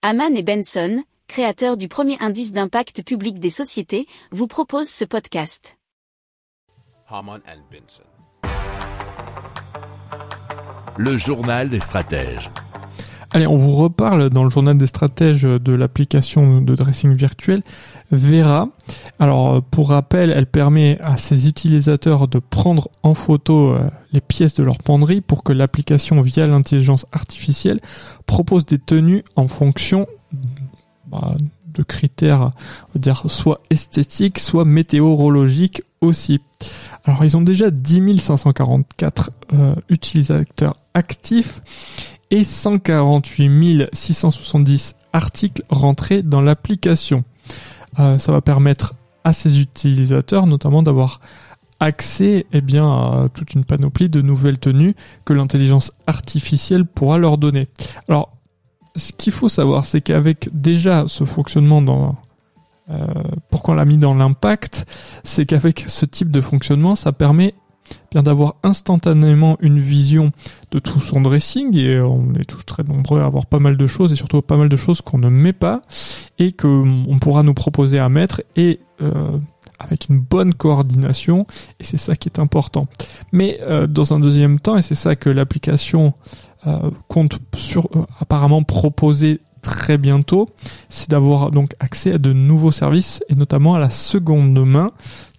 Haman et Benson, créateurs du premier indice d'impact public des sociétés, vous proposent ce podcast. Le journal des stratèges. Allez, on vous reparle dans le journal des stratèges de l'application de dressing virtuel Vera. Alors, pour rappel, elle permet à ses utilisateurs de prendre en photo euh, les pièces de leur penderie pour que l'application, via l'intelligence artificielle, propose des tenues en fonction bah, de critères, on va dire, soit esthétiques, soit météorologiques aussi. Alors, ils ont déjà 10 544 euh, utilisateurs actifs et 148 670 articles rentrés dans l'application. Euh, ça va permettre à ces utilisateurs notamment d'avoir accès eh bien, à toute une panoplie de nouvelles tenues que l'intelligence artificielle pourra leur donner. Alors, ce qu'il faut savoir, c'est qu'avec déjà ce fonctionnement dans... Euh, pourquoi on l'a mis dans l'impact, c'est qu'avec ce type de fonctionnement, ça permet bien d'avoir instantanément une vision de tout son dressing et on est tous très nombreux à avoir pas mal de choses et surtout pas mal de choses qu'on ne met pas et que on pourra nous proposer à mettre et euh, avec une bonne coordination et c'est ça qui est important. Mais euh, dans un deuxième temps et c'est ça que l'application euh, compte sur apparemment proposer très bientôt, c'est d'avoir donc accès à de nouveaux services et notamment à la seconde main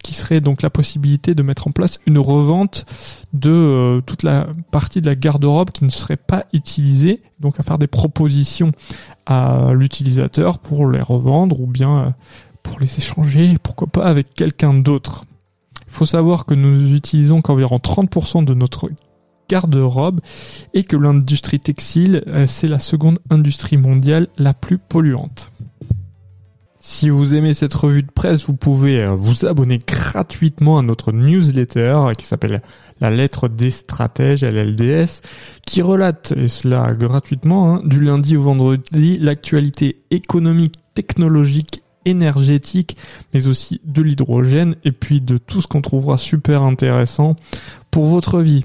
qui serait donc la possibilité de mettre en place une revente de euh, toute la partie de la garde-robe qui ne serait pas utilisée, donc à faire des propositions à l'utilisateur pour les revendre ou bien euh, pour les échanger, pourquoi pas avec quelqu'un d'autre. Il faut savoir que nous utilisons qu'environ 30% de notre garde-robe et que l'industrie textile, euh, c'est la seconde industrie mondiale la plus polluante. Si vous aimez cette revue de presse, vous pouvez euh, vous abonner gratuitement à notre newsletter qui s'appelle La lettre des stratèges, LLDS, qui relate, et cela gratuitement, hein, du lundi au vendredi, l'actualité économique, technologique, énergétique, mais aussi de l'hydrogène, et puis de tout ce qu'on trouvera super intéressant pour votre vie.